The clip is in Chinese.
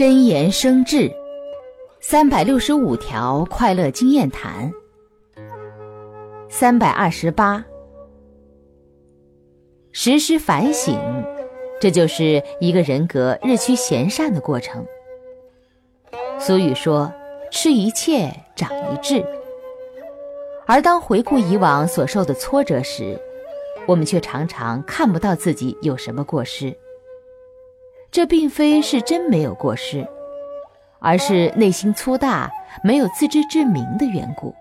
真言生智，三百六十五条快乐经验谈。三百二十八，时时反省，这就是一个人格日趋贤善的过程。俗语说：“吃一堑，长一智。”而当回顾以往所受的挫折时，我们却常常看不到自己有什么过失。这并非是真没有过失，而是内心粗大、没有自知之明的缘故。